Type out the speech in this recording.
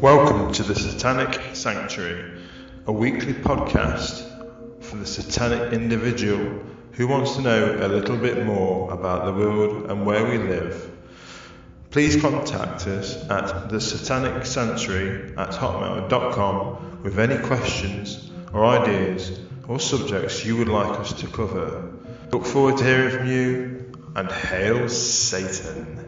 Welcome to the Satanic Sanctuary, a weekly podcast for the satanic individual who wants to know a little bit more about the world and where we live. Please contact us at the Satanic Sanctuary at hotmail.com with any questions or ideas or subjects you would like us to cover. Look forward to hearing from you and hail Satan.